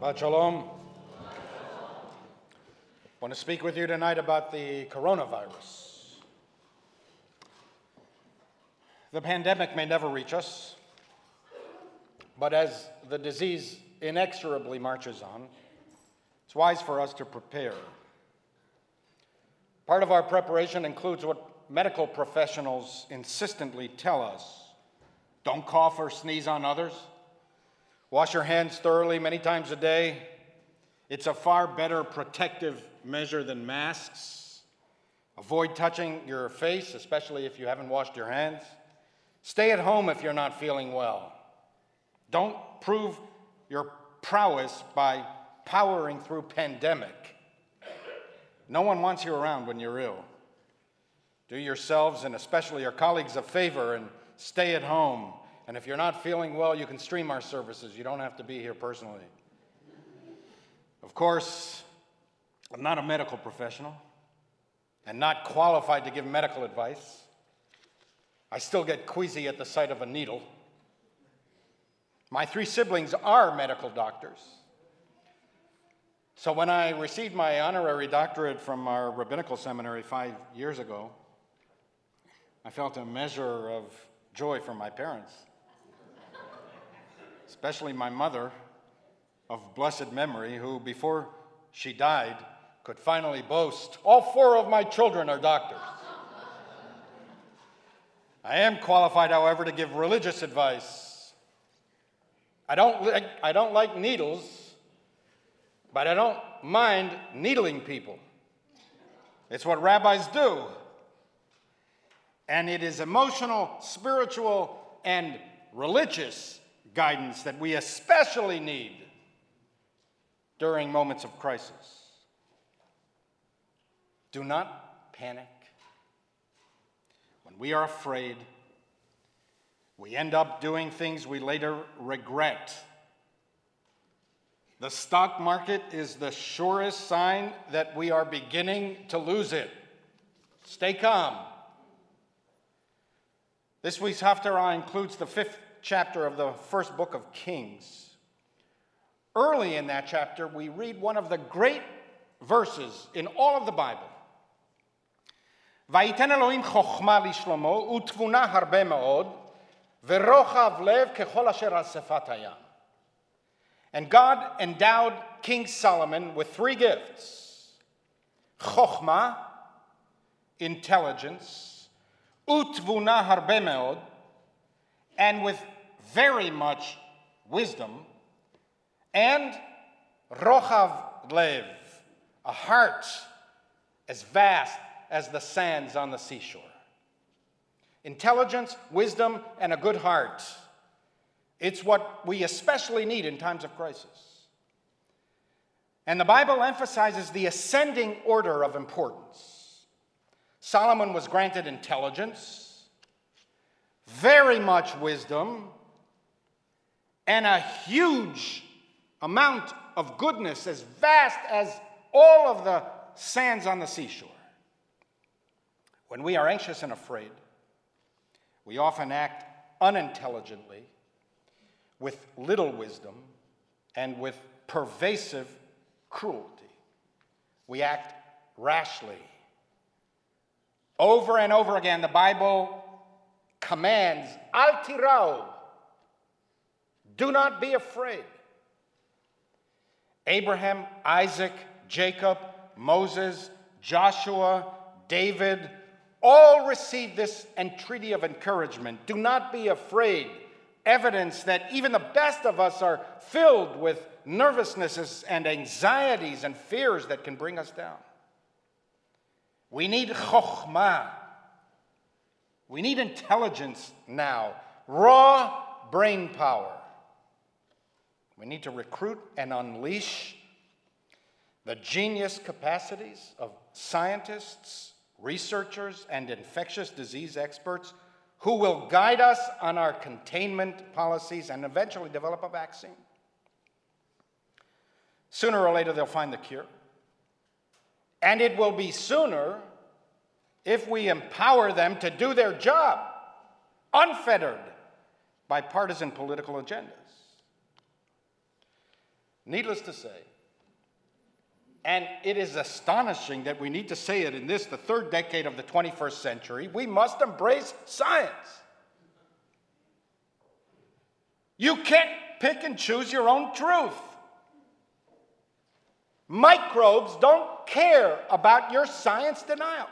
Shabbat Shalom. I want to speak with you tonight about the coronavirus. The pandemic may never reach us, but as the disease inexorably marches on, it's wise for us to prepare. Part of our preparation includes what medical professionals insistently tell us don't cough or sneeze on others. Wash your hands thoroughly many times a day. It's a far better protective measure than masks. Avoid touching your face, especially if you haven't washed your hands. Stay at home if you're not feeling well. Don't prove your prowess by powering through pandemic. No one wants you around when you're ill. Do yourselves and especially your colleagues a favor and stay at home. And if you're not feeling well, you can stream our services. You don't have to be here personally. Of course, I'm not a medical professional and not qualified to give medical advice. I still get queasy at the sight of a needle. My three siblings are medical doctors. So when I received my honorary doctorate from our rabbinical seminary five years ago, I felt a measure of joy for my parents, especially my mother of blessed memory, who, before she died, could finally boast all four of my children are doctors. I am qualified, however, to give religious advice. I don't, like, I don't like needles, but I don't mind needling people. It's what rabbis do and it is emotional, spiritual, and religious guidance that we especially need during moments of crisis. Do not panic. When we are afraid, we end up doing things we later regret. The stock market is the surest sign that we are beginning to lose it. Stay calm. This week's Haftarah includes the fifth chapter of the first book of Kings. Early in that chapter, we read one of the great verses in all of the Bible. ויתן אלוהים חוכמה לשלמה ותבונה הרבה מאוד ורוחב לב ככל אשר על שפת הים. And God endowed King Solomon with three gifts. Chokhmah, intelligence, utvuna harbe meod, and with very much wisdom, and rochav lev, a heart as vast as the sands on the seashore. Intelligence, wisdom, and a good heart. It's what we especially need in times of crisis. And the Bible emphasizes the ascending order of importance. Solomon was granted intelligence, very much wisdom, and a huge amount of goodness, as vast as all of the sands on the seashore. When we are anxious and afraid, we often act unintelligently, with little wisdom, and with pervasive cruelty. We act rashly over and over again, the Bible commands, Al tirao, do not be afraid. Abraham, Isaac, Jacob, Moses, Joshua, David, all received this entreaty of encouragement. Do not be afraid. Evidence that even the best of us are filled with nervousnesses and anxieties and fears that can bring us down. We need chokhmah. We need intelligence now, raw brain power. We need to recruit and unleash the genius capacities of scientists, researchers, and infectious disease experts who will guide us on our containment policies and eventually develop a vaccine. Sooner or later, they'll find the cure. And it will be sooner if we empower them to do their job, unfettered by partisan political agendas. Needless to say, and it is astonishing that we need to say it in this, the third decade of the 21st century, we must embrace science. You can't pick and choose your own truth. Microbes don't care about your science denial.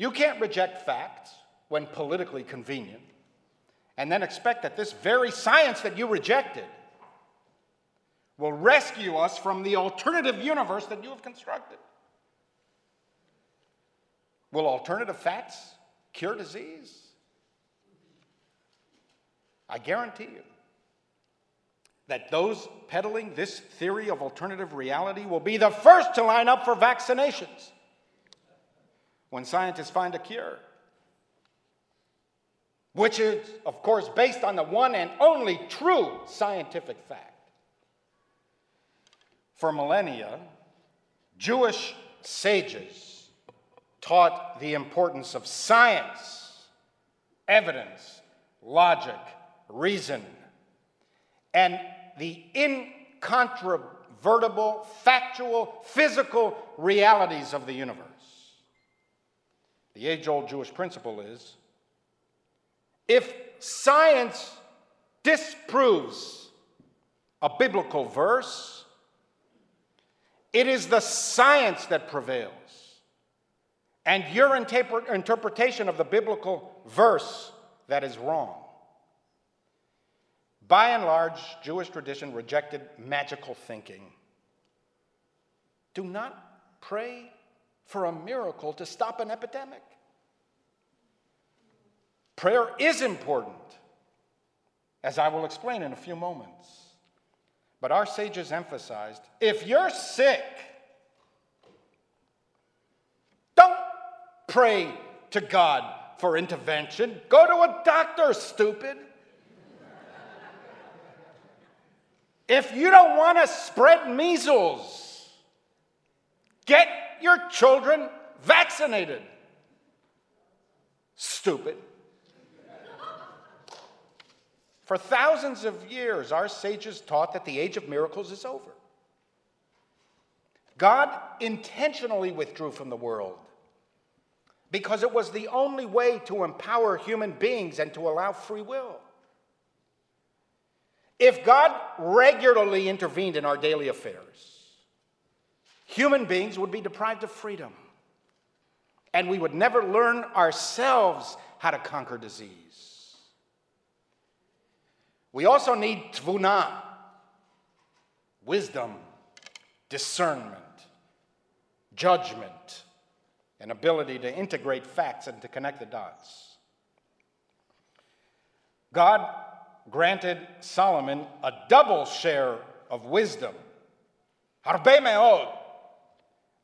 You can't reject facts when politically convenient and then expect that this very science that you rejected will rescue us from the alternative universe that you have constructed. Will alternative facts cure disease? I guarantee you that those peddling this theory of alternative reality will be the first to line up for vaccinations when scientists find a cure. Which is, of course, based on the one and only true scientific fact. For millennia, Jewish sages taught the importance of science, evidence, logic, reason, and the incontrovertible, factual, physical realities of the universe. The age old Jewish principle is if science disproves a biblical verse, it is the science that prevails. And your interpretation of the biblical verse that is wrong. By and large, Jewish tradition rejected magical thinking. Do not pray for a miracle to stop an epidemic. Prayer is important, as I will explain in a few moments. But our sages emphasized if you're sick, don't pray to God for intervention. Go to a doctor, stupid. If you don't want to spread measles, get your children vaccinated. Stupid. For thousands of years, our sages taught that the age of miracles is over. God intentionally withdrew from the world because it was the only way to empower human beings and to allow free will. If God regularly intervened in our daily affairs, human beings would be deprived of freedom, and we would never learn ourselves how to conquer disease. We also need tvuna, wisdom, discernment, judgment, and ability to integrate facts and to connect the dots. God granted Solomon a double share of wisdom. Harbe meod,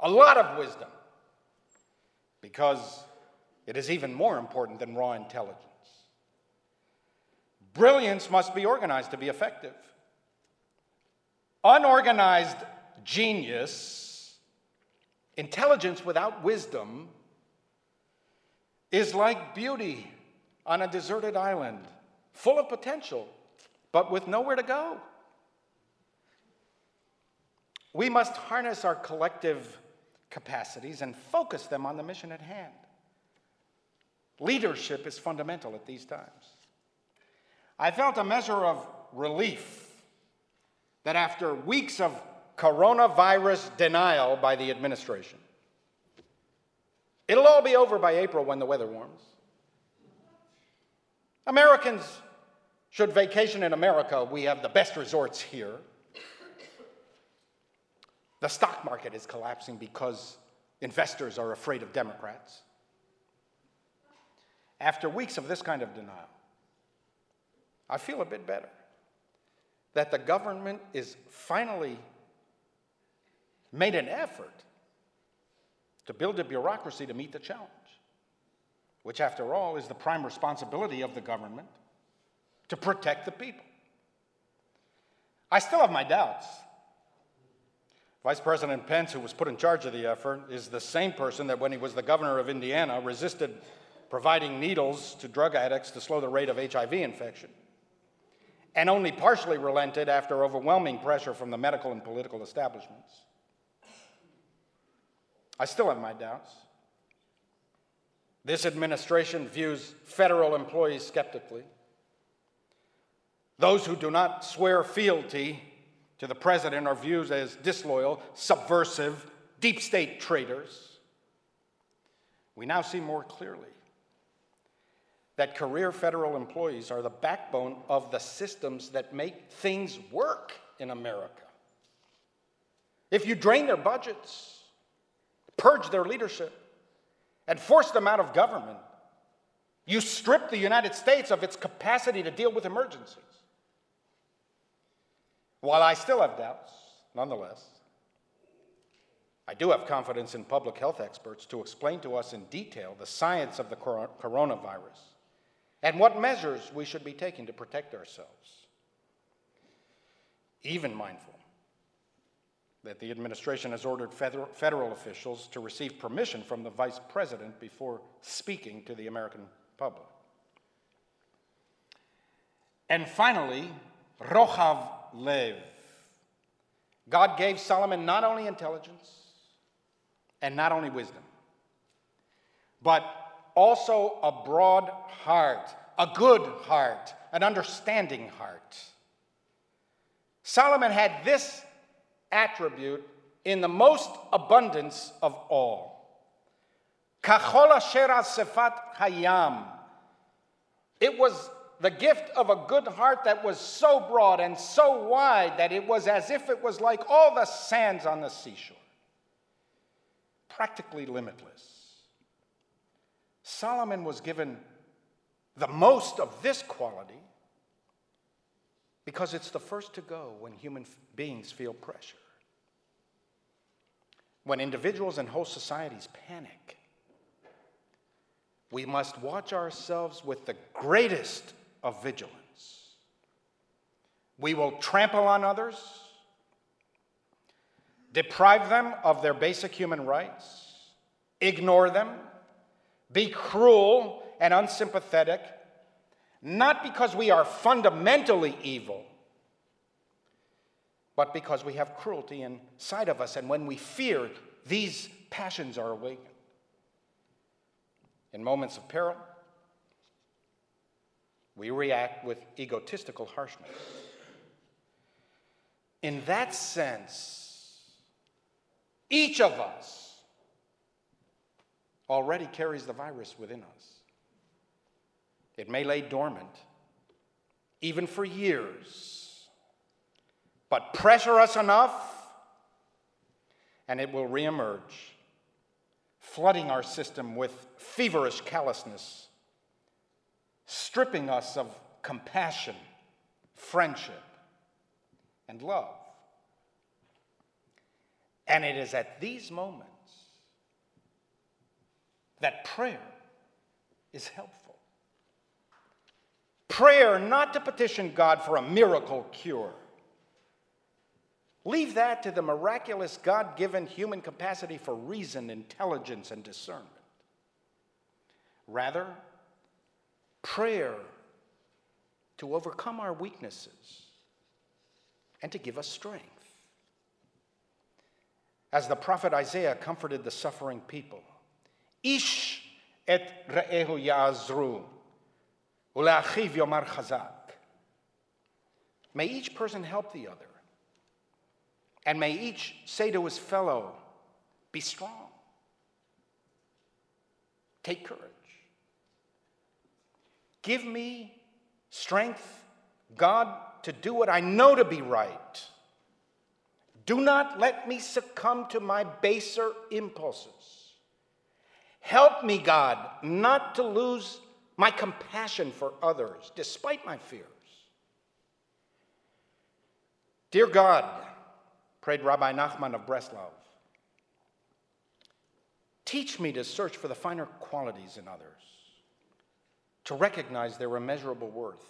a lot of wisdom, because it is even more important than raw intelligence. Brilliance must be organized to be effective. Unorganized genius, intelligence without wisdom, is like beauty on a deserted island full of potential, but with nowhere to go. We must harness our collective capacities and focus them on the mission at hand. Leadership is fundamental at these times. I felt a measure of relief that after weeks of coronavirus denial by the administration, it'll all be over by April when the weather warms. Americans should vacation in America, we have the best resorts here. The stock market is collapsing because investors are afraid of Democrats. After weeks of this kind of denial, I feel a bit better that the government is finally made an effort to build a bureaucracy to meet the challenge, which, after all, is the prime responsibility of the government to protect the people. I still have my doubts. Vice President Pence, who was put in charge of the effort, is the same person that, when he was the governor of Indiana, resisted providing needles to drug addicts to slow the rate of HIV infection. and only partially relented after overwhelming pressure from the medical and political establishments. I still have my doubts. This administration views federal employees skeptically. Those who do not swear fealty to the president are viewed as disloyal, subversive, deep state traitors. We now see more clearly that career federal employees are the backbone of the systems that make things work in America. If you drain their budgets, purge their leadership, and force them out of government, you strip the United States of its capacity to deal with emergencies. While I still have doubts, nonetheless, I do have confidence in public health experts to explain to us in detail the science of the coronavirus and what measures we should be taking to protect ourselves. Even mindful that the administration has ordered federal, officials to receive permission from the vice president before speaking to the American public. And finally, Rochav Lev. God gave Solomon not only intelligence and not only wisdom, but also a broad heart, a good heart, an understanding heart. Solomon had this attribute in the most abundance of all. Kachol sefat hayam. It was the gift of a good heart that was so broad and so wide that it was as if it was like all the sands on the seashore, practically limitless. Solomon was given the most of this quality because it's the first to go when human beings feel pressure. When individuals and whole societies panic, we must watch ourselves with the greatest of vigilance. We will trample on others, deprive them of their basic human rights, ignore them, be cruel and unsympathetic, not because we are fundamentally evil, but because we have cruelty inside of us. And when we fear, these passions are awakened. In moments of peril, we react with egotistical harshness. In that sense, each of us already carries the virus within us. It may lay dormant, even for years, but pressure us enough, and it will reemerge, flooding our system with feverish callousness, stripping us of compassion, friendship, and love. And it is at these moments that prayer is helpful. Prayer not to petition God for a miracle cure. Leave that to the miraculous God given human capacity for reason, intelligence, and discernment. Rather, prayer to overcome our weaknesses and to give us strength. As the prophet Isaiah comforted the suffering people, Ish et re'ehu ya'azru, ule'achiv yomar chazak. May each person help the other, and may each say to his fellow, Be strong, take courage. Give me strength, God, to do what I know to be right. Do not let me succumb to my baser impulses. Help me, God, not to lose my compassion for others despite my fears. Dear God, prayed Rabbi Nachman of Breslov, teach me to search for the finer qualities in others, to recognize their immeasurable worth.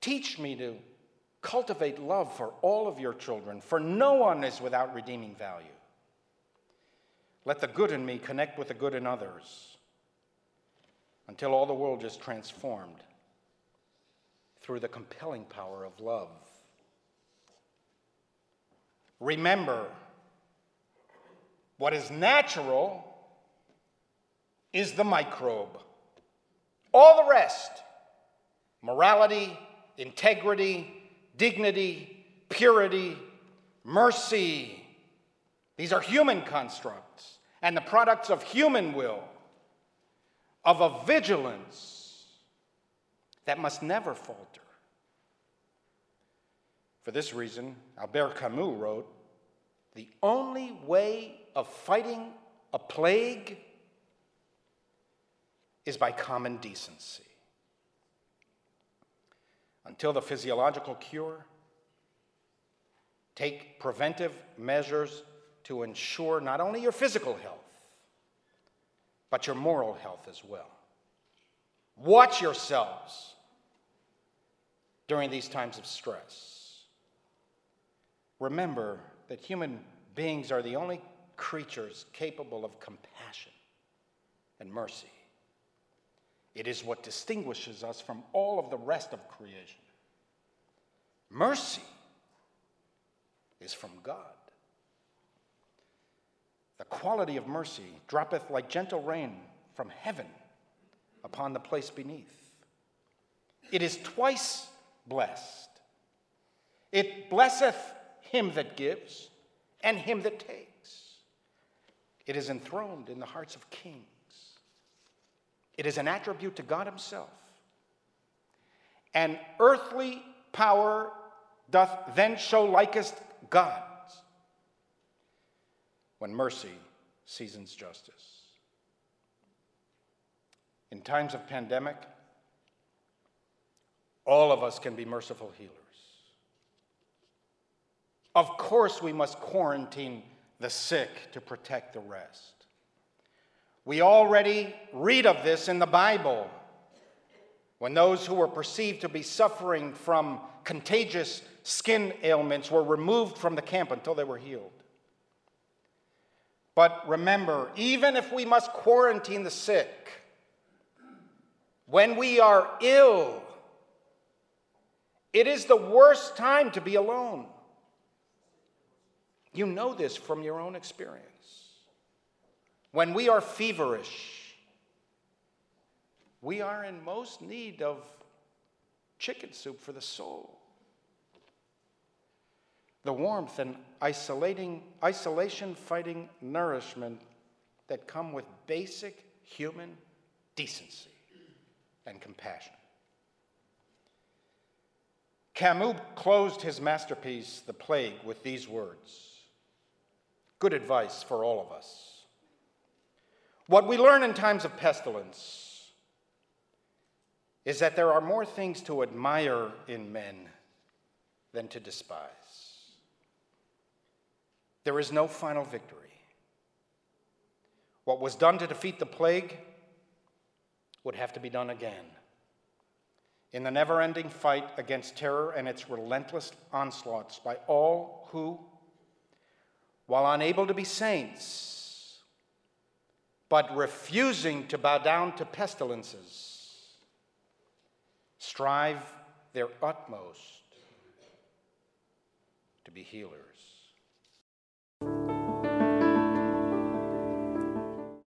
Teach me to cultivate love for all of your children, for no one is without redeeming value. Let the good in me connect with the good in others until all the world is transformed through the compelling power of love. Remember, what is natural is the microbe. All the rest morality, integrity, dignity, purity, mercy these are human constructs and the products of human will, of a vigilance that must never falter. For this reason, Albert Camus wrote The only way of fighting a plague is by common decency. Until the physiological cure, take preventive measures to ensure not only your physical health, but your moral health as well. Watch yourselves during these times of stress. Remember that human beings are the only creatures capable of compassion and mercy. It is what distinguishes us from all of the rest of creation. Mercy is from God. The quality of mercy droppeth like gentle rain from heaven upon the place beneath. It is twice blessed. It blesseth him that gives and him that takes. It is enthroned in the hearts of kings. It is an attribute to God Himself. And earthly power doth then show likest God's when mercy seasons justice. In times of pandemic, all of us can be merciful healers. Of course, we must quarantine the sick to protect the rest. We already read of this in the Bible when those who were perceived to be suffering from contagious skin ailments were removed from the camp until they were healed. But remember, even if we must quarantine the sick, when we are ill, it is the worst time to be alone. You know this from your own experience. When we are feverish, we are in most need of chicken soup for the soul the warmth and isolating, isolation fighting nourishment that come with basic human decency and compassion. Camus closed his masterpiece, The Plague, with these words Good advice for all of us. What we learn in times of pestilence is that there are more things to admire in men than to despise. There is no final victory. What was done to defeat the plague would have to be done again. In the never ending fight against terror and its relentless onslaughts by all who, while unable to be saints, but refusing to bow down to pestilences, strive their utmost to be healers.